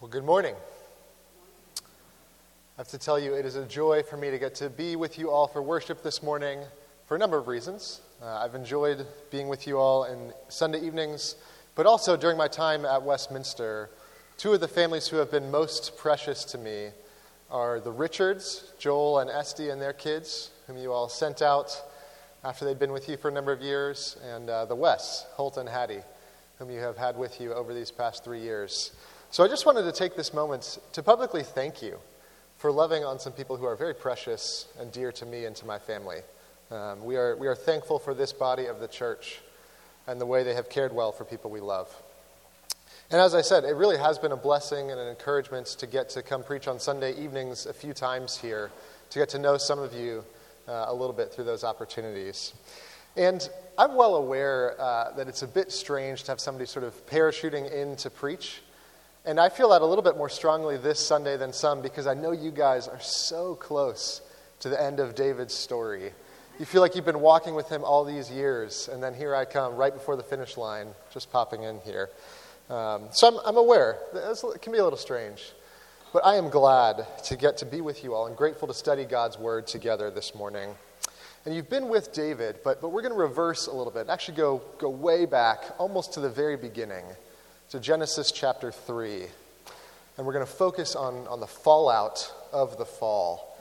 Well, good morning. I have to tell you, it is a joy for me to get to be with you all for worship this morning for a number of reasons. Uh, I've enjoyed being with you all in Sunday evenings, but also during my time at Westminster. Two of the families who have been most precious to me are the Richards, Joel and Esty, and their kids, whom you all sent out after they'd been with you for a number of years, and uh, the Wes, Holt and Hattie, whom you have had with you over these past three years. So I just wanted to take this moment to publicly thank you for loving on some people who are very precious and dear to me and to my family. Um, we, are, we are thankful for this body of the church and the way they have cared well for people we love. And as I said, it really has been a blessing and an encouragement to get to come preach on Sunday evenings a few times here, to get to know some of you uh, a little bit through those opportunities. And I'm well aware uh, that it's a bit strange to have somebody sort of parachuting in to preach. And I feel that a little bit more strongly this Sunday than some because I know you guys are so close to the end of David's story. You feel like you've been walking with him all these years, and then here I come right before the finish line, just popping in here. Um, so I'm, I'm aware it can be a little strange. But I am glad to get to be with you all and grateful to study God's Word together this morning. And you've been with David, but, but we're going to reverse a little bit, actually go, go way back, almost to the very beginning, to Genesis chapter 3. And we're going to focus on, on the fallout of the fall.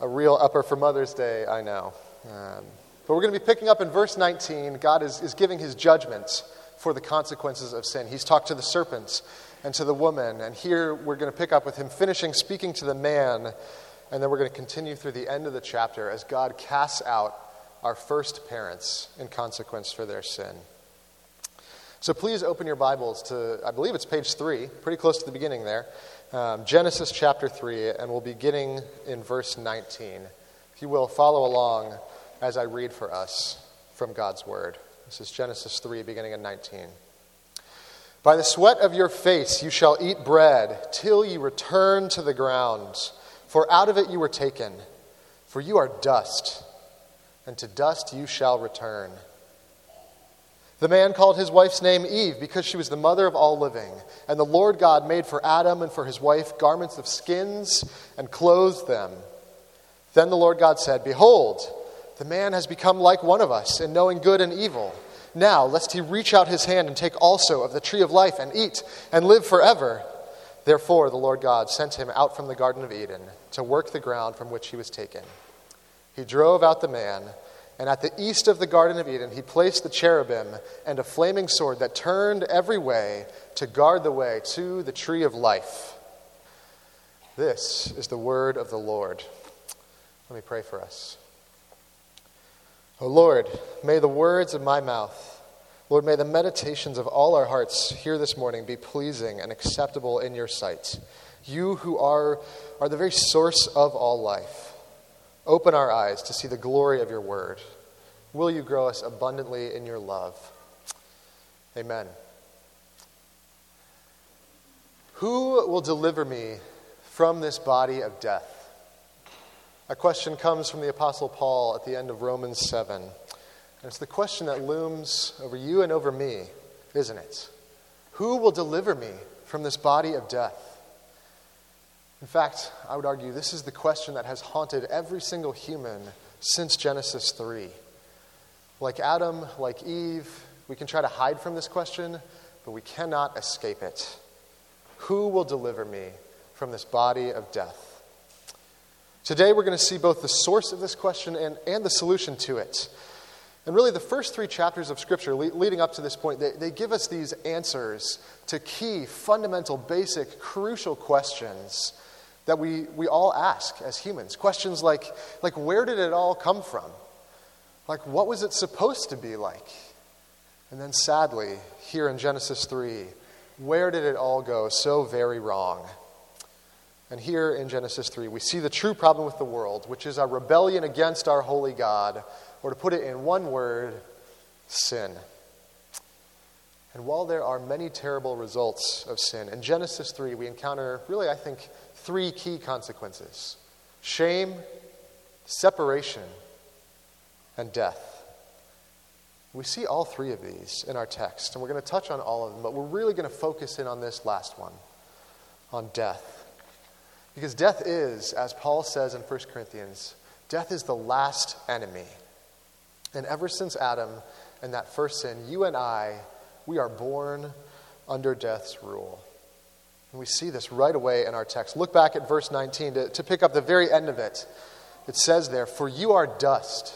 A real upper for Mother's Day, I know. Um, but we're going to be picking up in verse 19. God is, is giving his judgment for the consequences of sin. He's talked to the serpents and to the woman. And here we're going to pick up with him finishing speaking to the man. And then we're going to continue through the end of the chapter as God casts out our first parents in consequence for their sin. So please open your Bibles to, I believe it's page three, pretty close to the beginning there. Um, Genesis chapter 3, and we'll be beginning in verse 19. If you will, follow along as I read for us from God's Word. This is Genesis 3, beginning in 19. By the sweat of your face you shall eat bread till you return to the ground, for out of it you were taken. For you are dust, and to dust you shall return. The man called his wife's name Eve because she was the mother of all living. And the Lord God made for Adam and for his wife garments of skins and clothed them. Then the Lord God said, Behold, the man has become like one of us in knowing good and evil. Now, lest he reach out his hand and take also of the tree of life and eat and live forever. Therefore, the Lord God sent him out from the Garden of Eden to work the ground from which he was taken. He drove out the man, and at the east of the Garden of Eden, he placed the cherubim and a flaming sword that turned every way to guard the way to the tree of life. This is the word of the Lord. Let me pray for us. O Lord, may the words of my mouth, Lord, may the meditations of all our hearts here this morning be pleasing and acceptable in your sight. You who are, are the very source of all life, open our eyes to see the glory of your word. Will you grow us abundantly in your love? Amen. Who will deliver me from this body of death? A question comes from the Apostle Paul at the end of Romans 7. And it's the question that looms over you and over me, isn't it? Who will deliver me from this body of death? In fact, I would argue this is the question that has haunted every single human since Genesis 3. Like Adam, like Eve, we can try to hide from this question, but we cannot escape it. Who will deliver me from this body of death? Today, we're going to see both the source of this question and, and the solution to it. And really, the first three chapters of Scripture le- leading up to this point, they, they give us these answers to key, fundamental, basic, crucial questions that we, we all ask as humans. Questions like, like, where did it all come from? Like, what was it supposed to be like? And then, sadly, here in Genesis 3, where did it all go so very wrong? And here in Genesis 3, we see the true problem with the world, which is our rebellion against our holy God, or to put it in one word, sin. And while there are many terrible results of sin, in Genesis 3, we encounter really, I think, three key consequences shame, separation, and death. We see all three of these in our text, and we're going to touch on all of them, but we're really going to focus in on this last one on death. Because death is, as Paul says in 1 Corinthians, death is the last enemy. And ever since Adam and that first sin, you and I, we are born under death's rule. And we see this right away in our text. Look back at verse 19 to, to pick up the very end of it. It says there, For you are dust,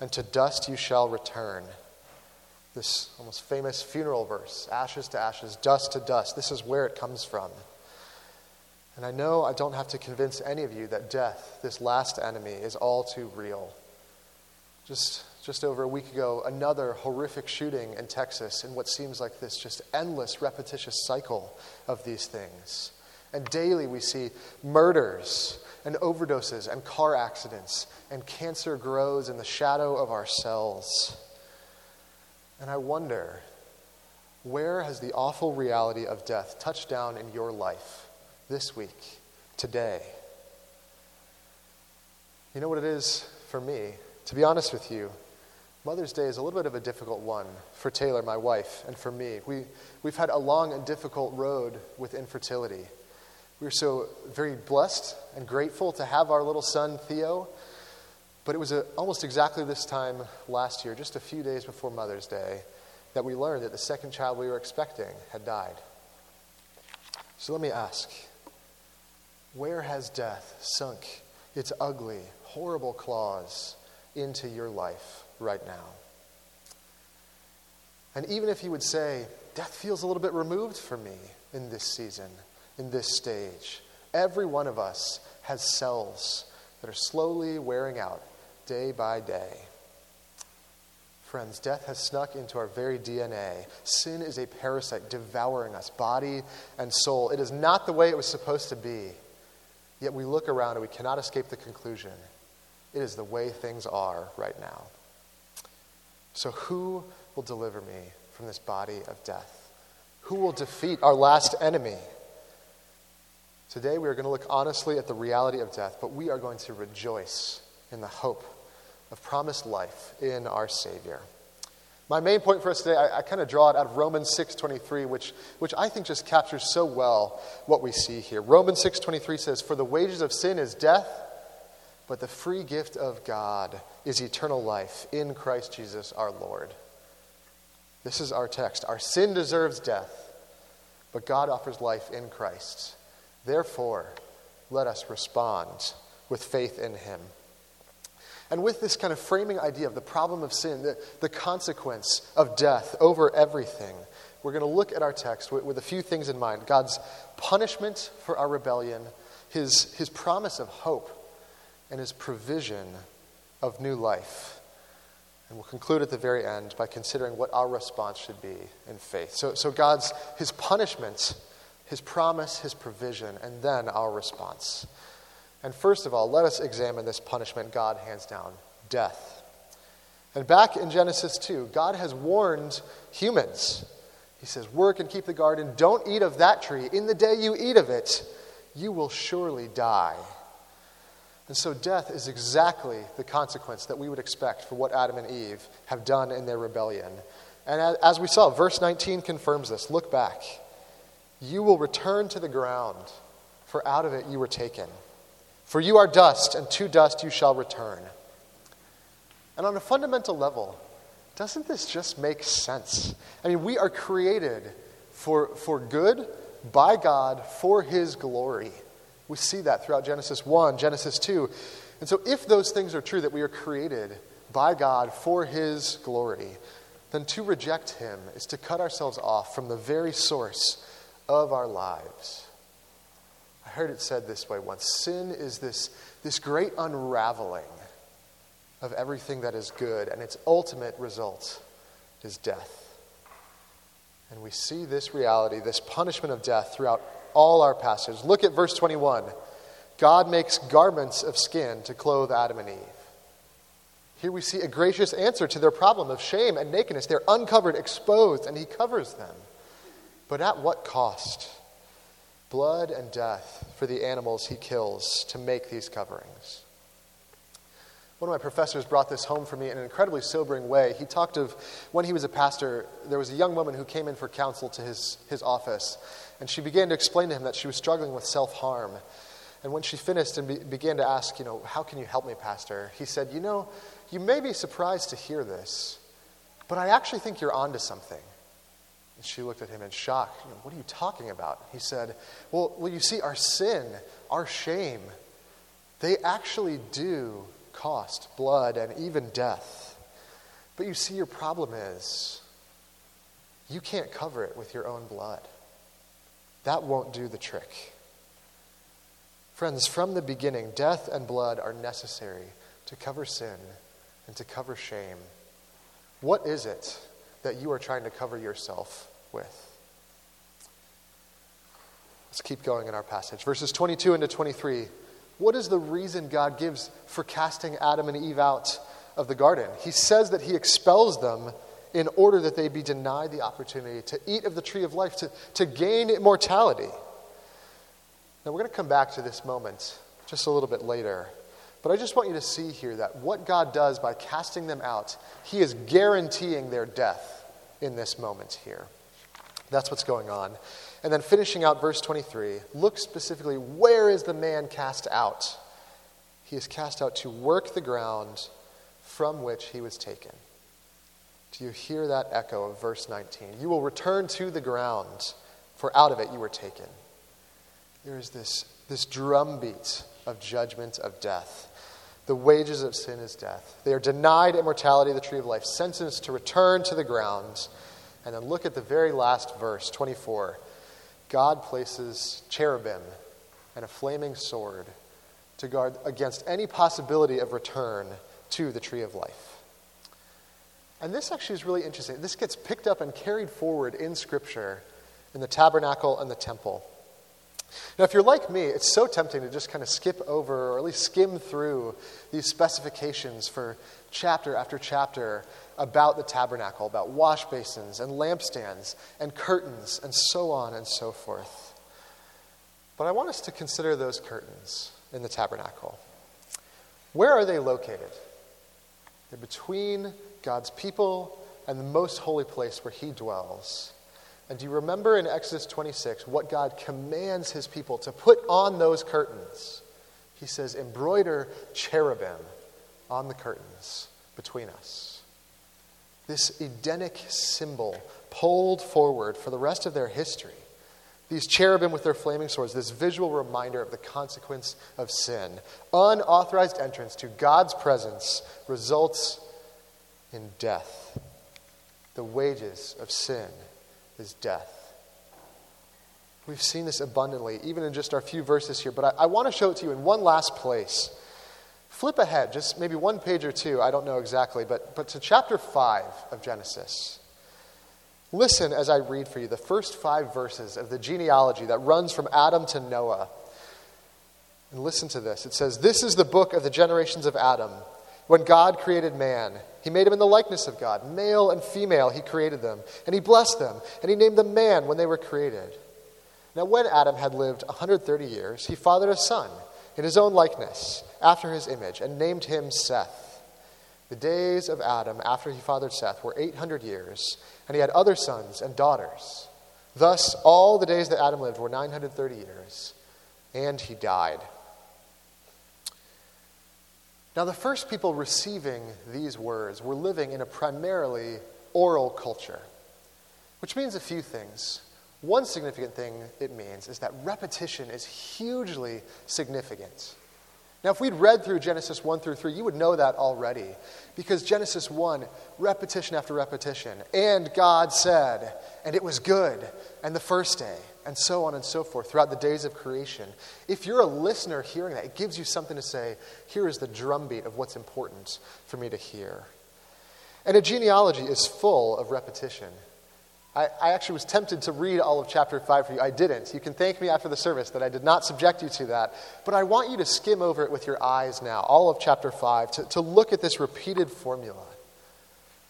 and to dust you shall return. This almost famous funeral verse ashes to ashes, dust to dust. This is where it comes from. And I know I don't have to convince any of you that death, this last enemy, is all too real. Just, just over a week ago, another horrific shooting in Texas in what seems like this just endless, repetitious cycle of these things. And daily we see murders and overdoses and car accidents, and cancer grows in the shadow of our cells. And I wonder, where has the awful reality of death touched down in your life this week, today? You know what it is for me? To be honest with you, Mother's Day is a little bit of a difficult one for Taylor, my wife, and for me. We, we've had a long and difficult road with infertility. We're so very blessed and grateful to have our little son, Theo. But it was a, almost exactly this time last year, just a few days before Mother's Day, that we learned that the second child we were expecting had died. So let me ask where has death sunk its ugly, horrible claws into your life right now? And even if you would say, death feels a little bit removed for me in this season, in this stage. Every one of us has cells that are slowly wearing out day by day. Friends, death has snuck into our very DNA. Sin is a parasite devouring us, body and soul. It is not the way it was supposed to be. Yet we look around and we cannot escape the conclusion it is the way things are right now. So, who will deliver me from this body of death? Who will defeat our last enemy? Today, we are going to look honestly at the reality of death, but we are going to rejoice in the hope of promised life in our Savior. My main point for us today, I, I kind of draw it out of Romans 6.23, which, which I think just captures so well what we see here. Romans 6.23 says, For the wages of sin is death, but the free gift of God is eternal life in Christ Jesus our Lord. This is our text. Our sin deserves death, but God offers life in Christ. Therefore, let us respond with faith in him. And with this kind of framing idea of the problem of sin, the, the consequence of death over everything, we're going to look at our text with, with a few things in mind God's punishment for our rebellion, his, his promise of hope, and his provision of new life. And we'll conclude at the very end by considering what our response should be in faith. So, so God's, his punishment his promise, his provision, and then our response. And first of all, let us examine this punishment God hands down death. And back in Genesis 2, God has warned humans. He says, Work and keep the garden. Don't eat of that tree. In the day you eat of it, you will surely die. And so, death is exactly the consequence that we would expect for what Adam and Eve have done in their rebellion. And as we saw, verse 19 confirms this. Look back. You will return to the ground, for out of it you were taken. For you are dust, and to dust you shall return. And on a fundamental level, doesn't this just make sense? I mean, we are created for, for good by God for His glory. We see that throughout Genesis 1, Genesis 2. And so, if those things are true, that we are created by God for His glory, then to reject Him is to cut ourselves off from the very source of our lives. I heard it said this way once sin is this, this great unraveling of everything that is good, and its ultimate result is death. And we see this reality, this punishment of death, throughout all our passage. Look at verse 21. God makes garments of skin to clothe Adam and Eve. Here we see a gracious answer to their problem of shame and nakedness. They're uncovered, exposed, and He covers them. But at what cost? Blood and death for the animals he kills to make these coverings. One of my professors brought this home for me in an incredibly sobering way. He talked of when he was a pastor, there was a young woman who came in for counsel to his, his office. And she began to explain to him that she was struggling with self harm. And when she finished and be- began to ask, you know, how can you help me, Pastor? He said, you know, you may be surprised to hear this, but I actually think you're onto something. And she looked at him in shock. You know, what are you talking about? He said, well, well, you see, our sin, our shame, they actually do cost blood and even death. But you see, your problem is you can't cover it with your own blood. That won't do the trick. Friends, from the beginning, death and blood are necessary to cover sin and to cover shame. What is it that you are trying to cover yourself with? Let's keep going in our passage. Verses 22 into 23. What is the reason God gives for casting Adam and Eve out of the garden? He says that He expels them in order that they be denied the opportunity to eat of the tree of life, to, to gain immortality. Now, we're going to come back to this moment just a little bit later. But I just want you to see here that what God does by casting them out, He is guaranteeing their death in this moment here. That's what's going on. And then finishing out verse 23, look specifically where is the man cast out? He is cast out to work the ground from which he was taken. Do you hear that echo of verse 19? You will return to the ground, for out of it you were taken. There is this, this drumbeat of judgment of death. The wages of sin is death. They are denied immortality, the tree of life, sentenced to return to the ground. And then look at the very last verse, 24. God places cherubim and a flaming sword to guard against any possibility of return to the tree of life. And this actually is really interesting. This gets picked up and carried forward in Scripture in the tabernacle and the temple. Now, if you're like me, it's so tempting to just kind of skip over or at least skim through these specifications for chapter after chapter about the tabernacle, about wash basins and lampstands and curtains and so on and so forth. But I want us to consider those curtains in the tabernacle. Where are they located? They're between God's people and the most holy place where He dwells. And do you remember in Exodus 26 what God commands his people to put on those curtains? He says, embroider cherubim on the curtains between us. This Edenic symbol pulled forward for the rest of their history. These cherubim with their flaming swords, this visual reminder of the consequence of sin. Unauthorized entrance to God's presence results in death. The wages of sin is death. We've seen this abundantly, even in just our few verses here, but I, I want to show it to you in one last place. Flip ahead, just maybe one page or two, I don't know exactly, but, but to chapter 5 of Genesis. Listen as I read for you the first five verses of the genealogy that runs from Adam to Noah. And listen to this. It says, This is the book of the generations of Adam. When God created man, he made him in the likeness of God. Male and female, he created them. And he blessed them. And he named them man when they were created. Now, when Adam had lived 130 years, he fathered a son in his own likeness, after his image, and named him Seth. The days of Adam after he fathered Seth were 800 years, and he had other sons and daughters. Thus, all the days that Adam lived were 930 years, and he died. Now, the first people receiving these words were living in a primarily oral culture, which means a few things. One significant thing it means is that repetition is hugely significant. Now, if we'd read through Genesis 1 through 3, you would know that already. Because Genesis 1, repetition after repetition. And God said, and it was good, and the first day, and so on and so forth throughout the days of creation. If you're a listener hearing that, it gives you something to say here is the drumbeat of what's important for me to hear. And a genealogy is full of repetition. I, I, actually was tempted to read all of chapter 5 for you. I didn't. You can thank me after the service that I did not subject you to that. But I want you to skim over it with your eyes now, all of chapter 5, to, to look at this repeated formula.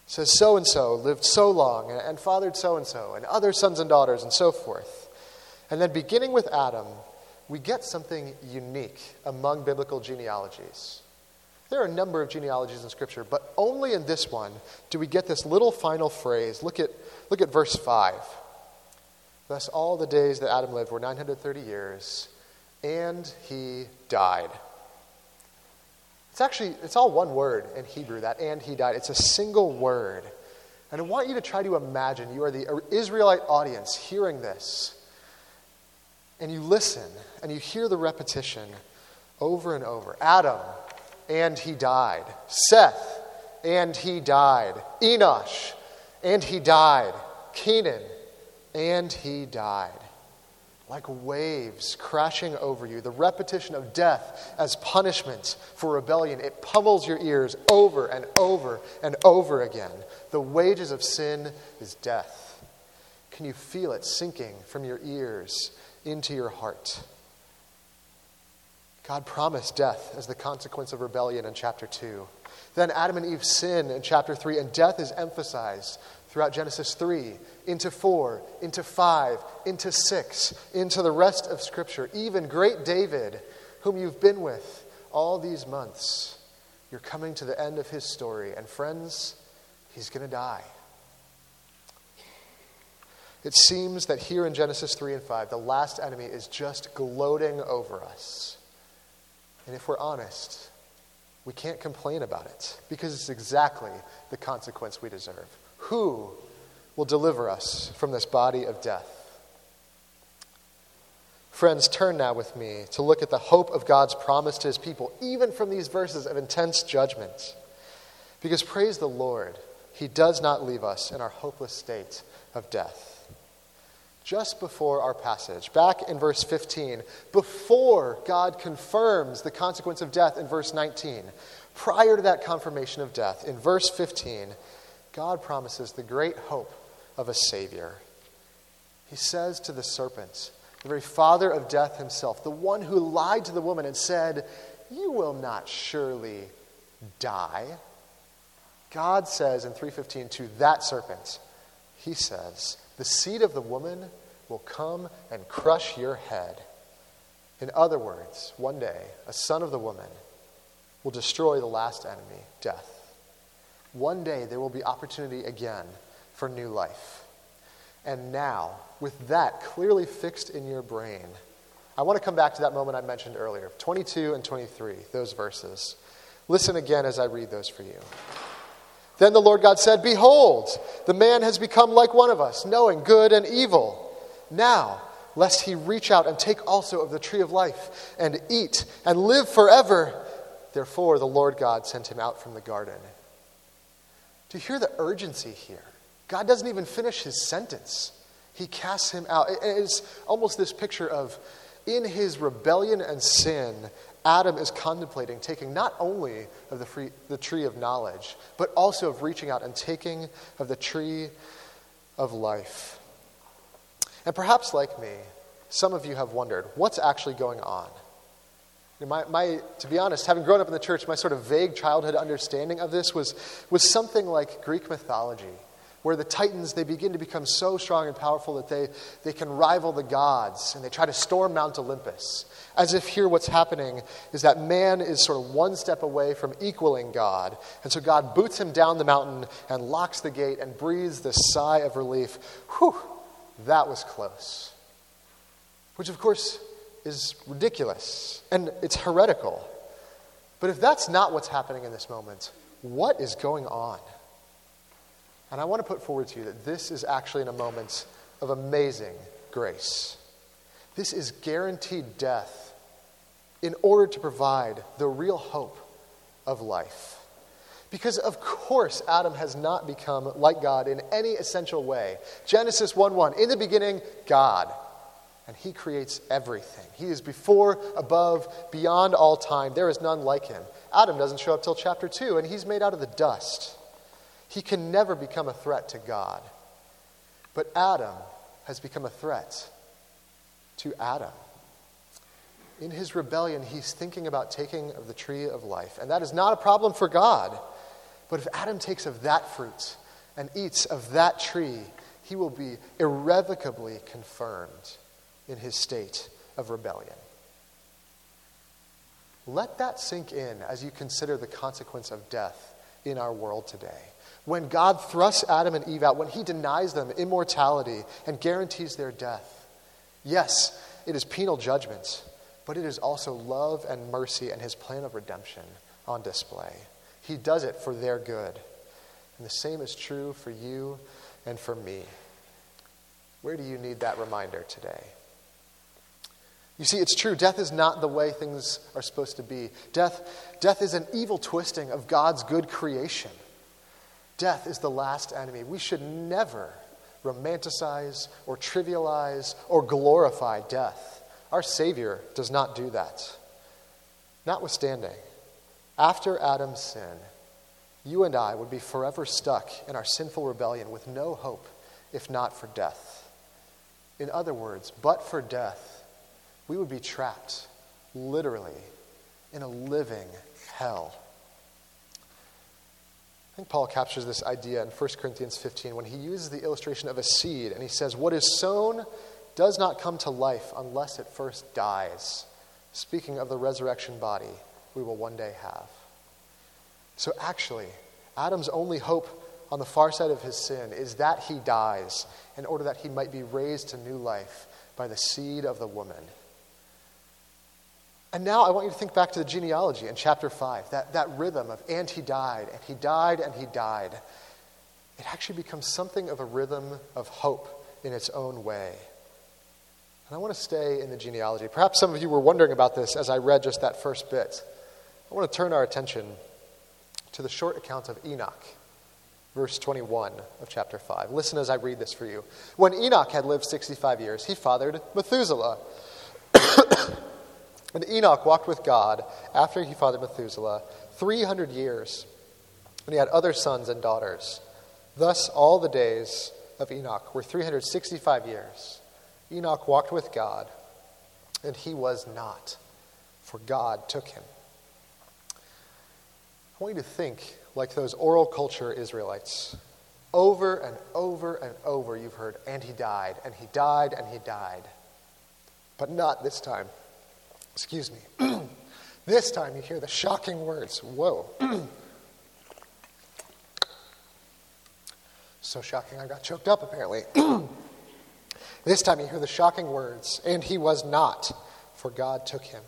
It says, so and so lived so long and, and fathered so and so, and other sons and daughters, and so forth. And then beginning with Adam, we get something unique among biblical genealogies. There are a number of genealogies in Scripture, but only in this one do we get this little final phrase. Look at, look at verse 5. Thus, all the days that Adam lived were 930 years, and he died. It's actually, it's all one word in Hebrew, that and he died. It's a single word. And I want you to try to imagine you are the Israelite audience hearing this. And you listen and you hear the repetition over and over Adam, and he died. Seth, and he died. Enosh, and he died. Kenan, and he died. Like waves crashing over you, the repetition of death as punishment for rebellion, it pummels your ears over and over and over again. The wages of sin is death. Can you feel it sinking from your ears into your heart? God promised death as the consequence of rebellion in chapter 2. Then Adam and Eve sin in chapter 3, and death is emphasized throughout Genesis 3, into 4, into 5, into 6, into the rest of Scripture. Even great David, whom you've been with all these months, you're coming to the end of his story. And friends, he's going to die. It seems that here in Genesis 3 and 5, the last enemy is just gloating over us. And if we're honest, we can't complain about it because it's exactly the consequence we deserve. Who will deliver us from this body of death? Friends, turn now with me to look at the hope of God's promise to his people, even from these verses of intense judgment. Because praise the Lord, he does not leave us in our hopeless state of death. Just before our passage, back in verse 15, before God confirms the consequence of death in verse 19, prior to that confirmation of death, in verse 15, God promises the great hope of a Savior. He says to the serpent, the very father of death himself, the one who lied to the woman and said, You will not surely die. God says in 315 to that serpent, He says, The seed of the woman will come and crush your head. In other words, one day, a son of the woman will destroy the last enemy, death. One day there will be opportunity again for new life. And now, with that clearly fixed in your brain, I want to come back to that moment I mentioned earlier 22 and 23, those verses. Listen again as I read those for you. Then the Lord God said, Behold, the man has become like one of us, knowing good and evil. Now, lest he reach out and take also of the tree of life and eat and live forever. Therefore, the Lord God sent him out from the garden do you hear the urgency here? God doesn't even finish his sentence. He casts him out. It's almost this picture of in his rebellion and sin, Adam is contemplating taking not only of the, free, the tree of knowledge, but also of reaching out and taking of the tree of life. And perhaps, like me, some of you have wondered what's actually going on? My, my, to be honest, having grown up in the church, my sort of vague childhood understanding of this was, was something like Greek mythology, where the Titans, they begin to become so strong and powerful that they, they can rival the gods, and they try to storm Mount Olympus. As if here what's happening is that man is sort of one step away from equaling God. And so God boots him down the mountain and locks the gate and breathes this sigh of relief. Whew, that was close. Which, of course, is ridiculous and it's heretical. But if that's not what's happening in this moment, what is going on? And I want to put forward to you that this is actually in a moment of amazing grace. This is guaranteed death in order to provide the real hope of life. Because, of course, Adam has not become like God in any essential way. Genesis 1 1, in the beginning, God and he creates everything. He is before, above, beyond all time. There is none like him. Adam doesn't show up till chapter 2, and he's made out of the dust. He can never become a threat to God. But Adam has become a threat to Adam. In his rebellion, he's thinking about taking of the tree of life, and that is not a problem for God. But if Adam takes of that fruit and eats of that tree, he will be irrevocably confirmed in his state of rebellion. Let that sink in as you consider the consequence of death in our world today. When God thrusts Adam and Eve out, when he denies them immortality and guarantees their death, yes, it is penal judgment, but it is also love and mercy and his plan of redemption on display. He does it for their good. And the same is true for you and for me. Where do you need that reminder today? You see, it's true. Death is not the way things are supposed to be. Death, death is an evil twisting of God's good creation. Death is the last enemy. We should never romanticize or trivialize or glorify death. Our Savior does not do that. Notwithstanding, after Adam's sin, you and I would be forever stuck in our sinful rebellion with no hope if not for death. In other words, but for death, we would be trapped, literally, in a living hell. I think Paul captures this idea in 1 Corinthians 15 when he uses the illustration of a seed and he says, What is sown does not come to life unless it first dies. Speaking of the resurrection body we will one day have. So actually, Adam's only hope on the far side of his sin is that he dies in order that he might be raised to new life by the seed of the woman. And now I want you to think back to the genealogy in chapter 5, that, that rhythm of, and he died, and he died, and he died. It actually becomes something of a rhythm of hope in its own way. And I want to stay in the genealogy. Perhaps some of you were wondering about this as I read just that first bit. I want to turn our attention to the short account of Enoch, verse 21 of chapter 5. Listen as I read this for you. When Enoch had lived 65 years, he fathered Methuselah. And Enoch walked with God after he fathered Methuselah 300 years, and he had other sons and daughters. Thus, all the days of Enoch were 365 years. Enoch walked with God, and he was not, for God took him. I want you to think like those oral culture Israelites. Over and over and over, you've heard, and he died, and he died, and he died. But not this time. Excuse me. this time you hear the shocking words. Whoa. so shocking, I got choked up apparently. this time you hear the shocking words, and he was not, for God took him.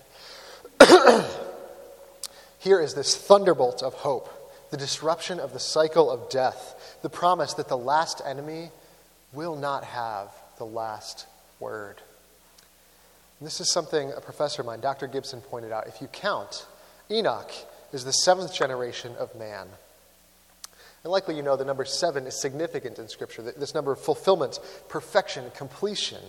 Here is this thunderbolt of hope, the disruption of the cycle of death, the promise that the last enemy will not have the last word. And this is something a professor of mine, Dr. Gibson, pointed out. If you count, Enoch is the seventh generation of man. And likely you know the number seven is significant in Scripture, this number of fulfillment, perfection, completion.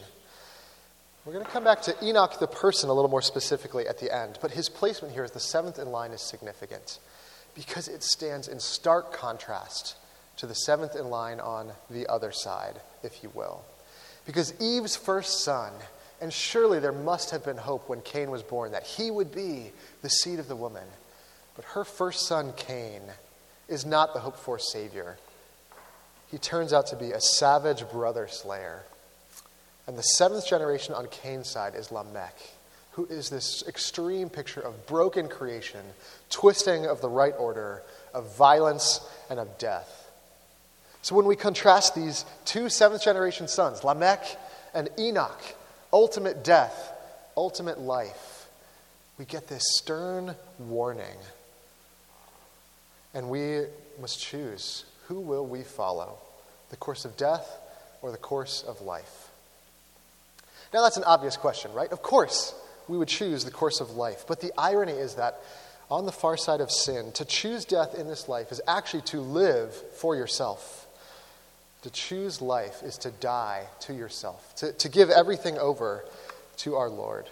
We're going to come back to Enoch the person a little more specifically at the end, but his placement here as the seventh in line is significant because it stands in stark contrast to the seventh in line on the other side, if you will. Because Eve's first son and surely there must have been hope when Cain was born that he would be the seed of the woman. But her first son, Cain, is not the hoped for Savior. He turns out to be a savage brother slayer. And the seventh generation on Cain's side is Lamech, who is this extreme picture of broken creation, twisting of the right order, of violence, and of death. So when we contrast these two seventh generation sons, Lamech and Enoch, ultimate death, ultimate life, we get this stern warning. And we must choose who will we follow? The course of death or the course of life? Now, that's an obvious question, right? Of course, we would choose the course of life. But the irony is that on the far side of sin, to choose death in this life is actually to live for yourself. To choose life is to die to yourself, to, to give everything over to our Lord.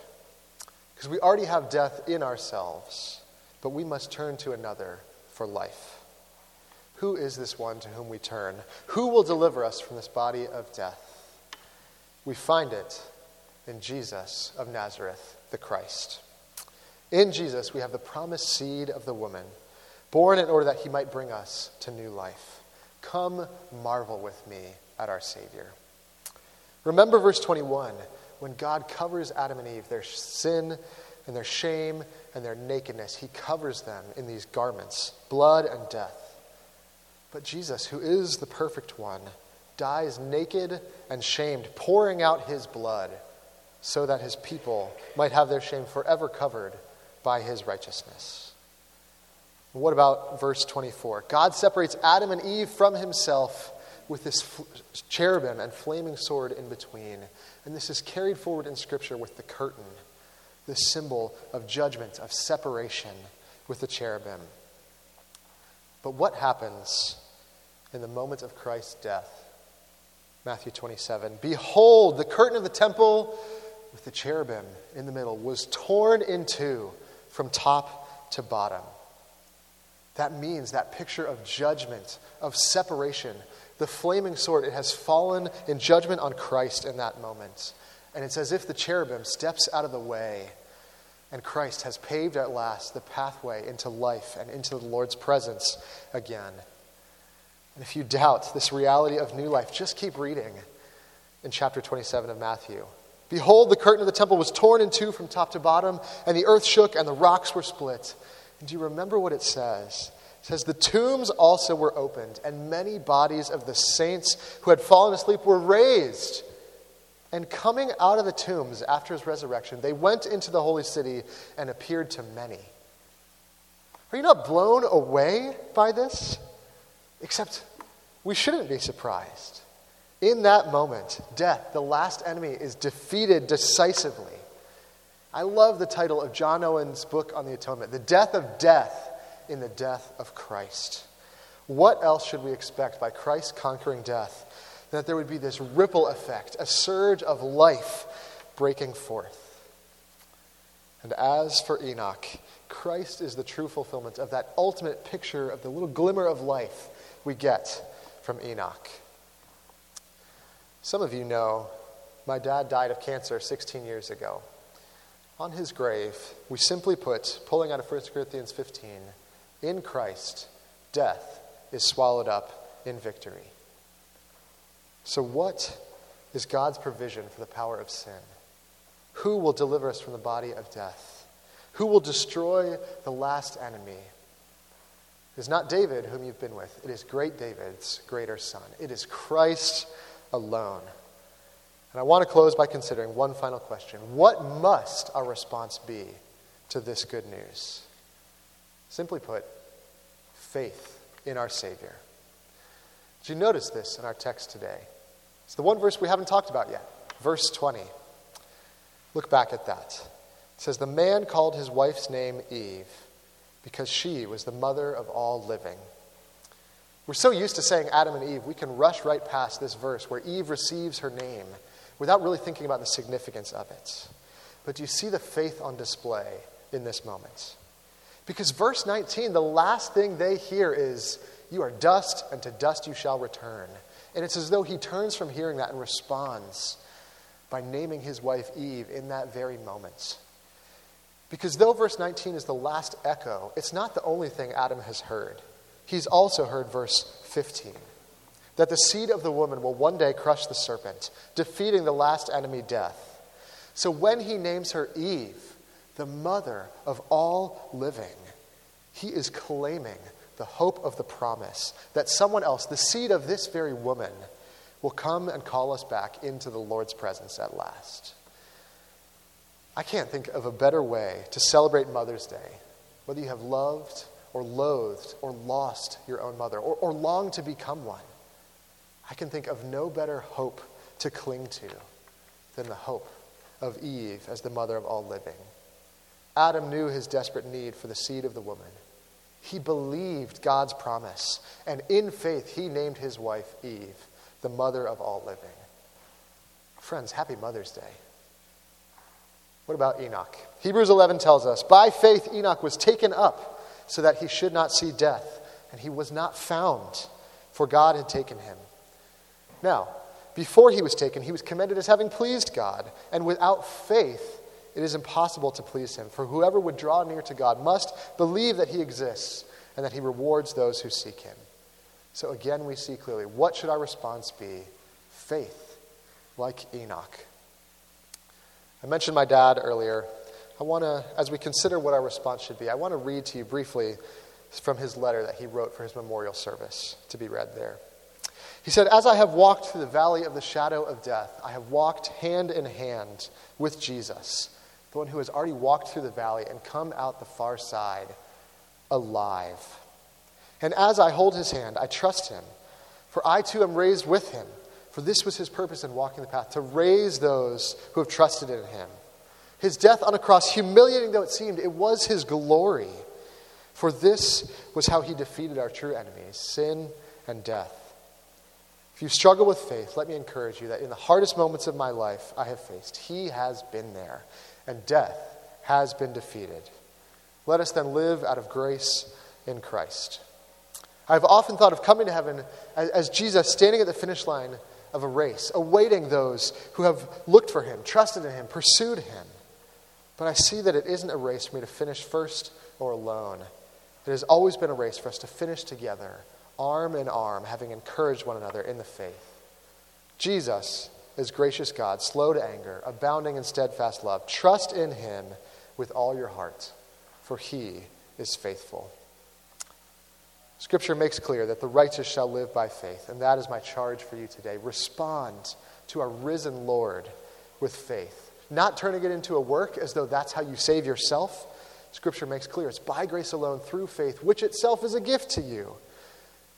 Because we already have death in ourselves, but we must turn to another for life. Who is this one to whom we turn? Who will deliver us from this body of death? We find it in Jesus of Nazareth, the Christ. In Jesus, we have the promised seed of the woman, born in order that he might bring us to new life. Come marvel with me at our Savior. Remember verse 21 when God covers Adam and Eve, their sin and their shame and their nakedness, He covers them in these garments, blood and death. But Jesus, who is the perfect one, dies naked and shamed, pouring out his blood so that his people might have their shame forever covered by his righteousness. What about verse 24? God separates Adam and Eve from himself with this cherubim and flaming sword in between. And this is carried forward in Scripture with the curtain, the symbol of judgment, of separation with the cherubim. But what happens in the moment of Christ's death? Matthew 27. Behold, the curtain of the temple with the cherubim in the middle was torn in two from top to bottom. That means that picture of judgment, of separation. The flaming sword, it has fallen in judgment on Christ in that moment. And it's as if the cherubim steps out of the way and Christ has paved at last the pathway into life and into the Lord's presence again. And if you doubt this reality of new life, just keep reading in chapter 27 of Matthew. Behold, the curtain of the temple was torn in two from top to bottom, and the earth shook, and the rocks were split. And do you remember what it says? It says, The tombs also were opened, and many bodies of the saints who had fallen asleep were raised. And coming out of the tombs after his resurrection, they went into the holy city and appeared to many. Are you not blown away by this? Except we shouldn't be surprised. In that moment, death, the last enemy, is defeated decisively. I love the title of John Owen's book on the atonement The Death of Death in the Death of Christ. What else should we expect by Christ conquering death? That there would be this ripple effect, a surge of life breaking forth. And as for Enoch, Christ is the true fulfillment of that ultimate picture of the little glimmer of life we get from Enoch. Some of you know my dad died of cancer 16 years ago. On his grave, we simply put, pulling out of 1 Corinthians 15, in Christ, death is swallowed up in victory. So, what is God's provision for the power of sin? Who will deliver us from the body of death? Who will destroy the last enemy? It is not David whom you've been with, it is great David's greater son. It is Christ alone. And I want to close by considering one final question What must our response be to this good news? Simply put, faith in our Savior. Did you notice this in our text today? It's the one verse we haven't talked about yet, verse 20. Look back at that. It says, The man called his wife's name Eve because she was the mother of all living. We're so used to saying Adam and Eve, we can rush right past this verse where Eve receives her name without really thinking about the significance of it. But do you see the faith on display in this moment? Because verse 19, the last thing they hear is, You are dust, and to dust you shall return. And it's as though he turns from hearing that and responds by naming his wife Eve in that very moment. Because though verse 19 is the last echo, it's not the only thing Adam has heard. He's also heard verse 15 that the seed of the woman will one day crush the serpent, defeating the last enemy, death. So when he names her Eve, the mother of all living, he is claiming the hope of the promise that someone else, the seed of this very woman, will come and call us back into the Lord's presence at last. I can't think of a better way to celebrate Mother's Day, whether you have loved or loathed or lost your own mother or, or long to become one. I can think of no better hope to cling to than the hope of Eve as the mother of all living. Adam knew his desperate need for the seed of the woman. He believed God's promise, and in faith, he named his wife Eve, the mother of all living. Friends, happy Mother's Day. What about Enoch? Hebrews 11 tells us by faith, Enoch was taken up so that he should not see death, and he was not found, for God had taken him. Now, before he was taken, he was commended as having pleased God, and without faith, it is impossible to please him. For whoever would draw near to God must believe that he exists and that he rewards those who seek him. So again, we see clearly what should our response be? Faith, like Enoch. I mentioned my dad earlier. I want to, as we consider what our response should be, I want to read to you briefly from his letter that he wrote for his memorial service to be read there. He said, As I have walked through the valley of the shadow of death, I have walked hand in hand with Jesus, the one who has already walked through the valley and come out the far side alive. And as I hold his hand, I trust him, for I too am raised with him. For this was his purpose in walking the path, to raise those who have trusted in him. His death on a cross, humiliating though it seemed, it was his glory. For this was how he defeated our true enemies, sin and death. If you struggle with faith, let me encourage you that in the hardest moments of my life I have faced, he has been there, and death has been defeated. Let us then live out of grace in Christ. I've often thought of coming to heaven as, Jesus standing at the finish line of a race, awaiting those who have looked for him, trusted in him, pursued him. But I see that it isn't a race for me to finish first or alone. It has always been a race for us to finish together, arm in arm, having encouraged one another in the faith. Jesus is gracious God, slow to anger, abounding in steadfast love. Trust in him with all your heart, for he is faithful. Scripture makes clear that the righteous shall live by faith, and that is my charge for you today. Respond to our risen Lord with faith, not turning it into a work as though that's how you save yourself. Scripture makes clear it's by grace alone through faith, which itself is a gift to you.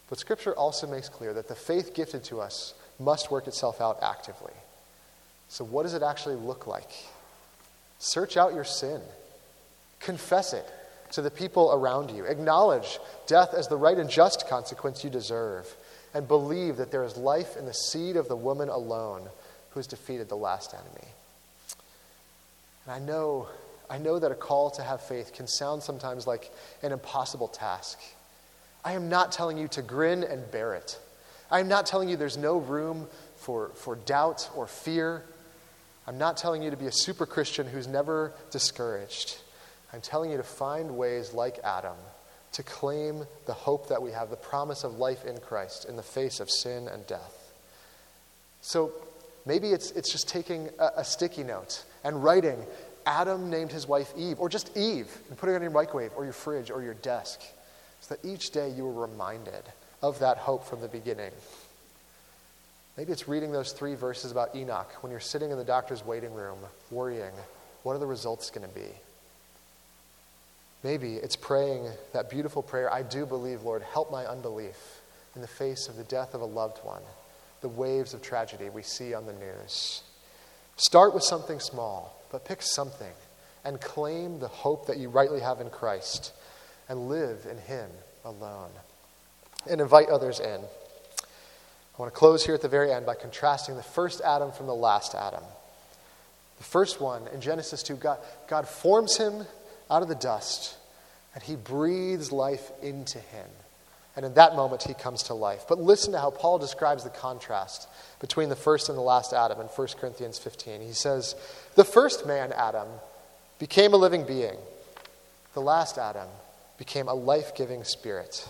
But Scripture also makes clear that the faith gifted to us must work itself out actively. So, what does it actually look like? Search out your sin, confess it, to the people around you. Acknowledge death as the right and just consequence you deserve, and believe that there is life in the seed of the woman alone who has defeated the last enemy. And I know, I know that a call to have faith can sound sometimes like an impossible task. I am not telling you to grin and bear it. I am not telling you there's no room for, for doubt or fear. I'm not telling you to be a super Christian who's never discouraged. I'm telling you to find ways like Adam to claim the hope that we have, the promise of life in Christ in the face of sin and death. So maybe it's, it's just taking a, a sticky note and writing, Adam named his wife Eve, or just Eve, and putting it on your microwave or your fridge or your desk, so that each day you are reminded of that hope from the beginning. Maybe it's reading those three verses about Enoch when you're sitting in the doctor's waiting room worrying, what are the results going to be? Maybe it's praying that beautiful prayer I do believe, Lord, help my unbelief in the face of the death of a loved one, the waves of tragedy we see on the news. Start with something small, but pick something and claim the hope that you rightly have in Christ and live in Him alone. And invite others in. I want to close here at the very end by contrasting the first Adam from the last Adam. The first one in Genesis 2, God, God forms him out of the dust, and he breathes life into him. And in that moment, he comes to life. But listen to how Paul describes the contrast between the first and the last Adam in 1 Corinthians 15. He says, The first man, Adam, became a living being, the last Adam became a life giving spirit.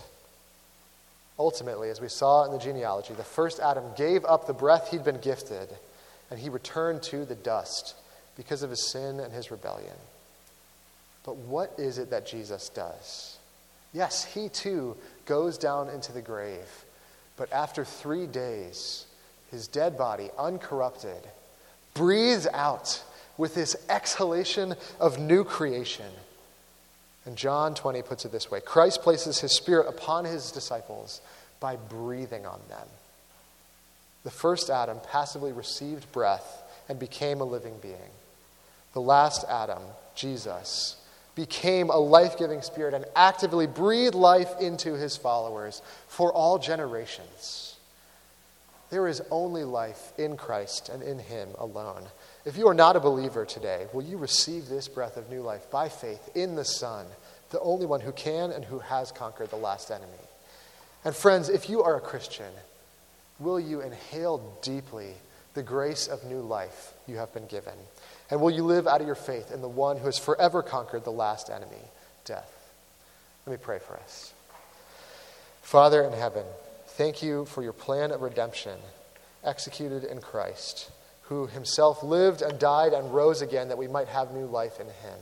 Ultimately, as we saw in the genealogy, the first Adam gave up the breath he'd been gifted, and he returned to the dust because of his sin and his rebellion. But what is it that Jesus does? Yes, he too goes down into the grave, but after three days, his dead body, uncorrupted, breathes out with this exhalation of new creation. And John 20 puts it this way Christ places his spirit upon his disciples by breathing on them. The first Adam passively received breath and became a living being. The last Adam, Jesus, became a life giving spirit and actively breathed life into his followers for all generations. There is only life in Christ and in him alone. If you are not a believer today, will you receive this breath of new life by faith in the Son, the only one who can and who has conquered the last enemy? And friends, if you are a Christian, will you inhale deeply the grace of new life you have been given? And will you live out of your faith in the one who has forever conquered the last enemy, death? Let me pray for us. Father in heaven, thank you for your plan of redemption executed in Christ, who himself lived and died and rose again that we might have new life in him.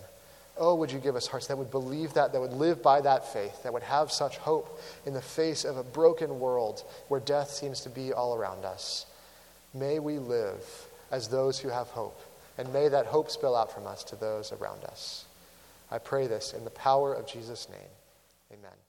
Oh, would you give us hearts that would believe that, that would live by that faith, that would have such hope in the face of a broken world where death seems to be all around us. May we live as those who have hope, and may that hope spill out from us to those around us. I pray this in the power of Jesus' name. Amen.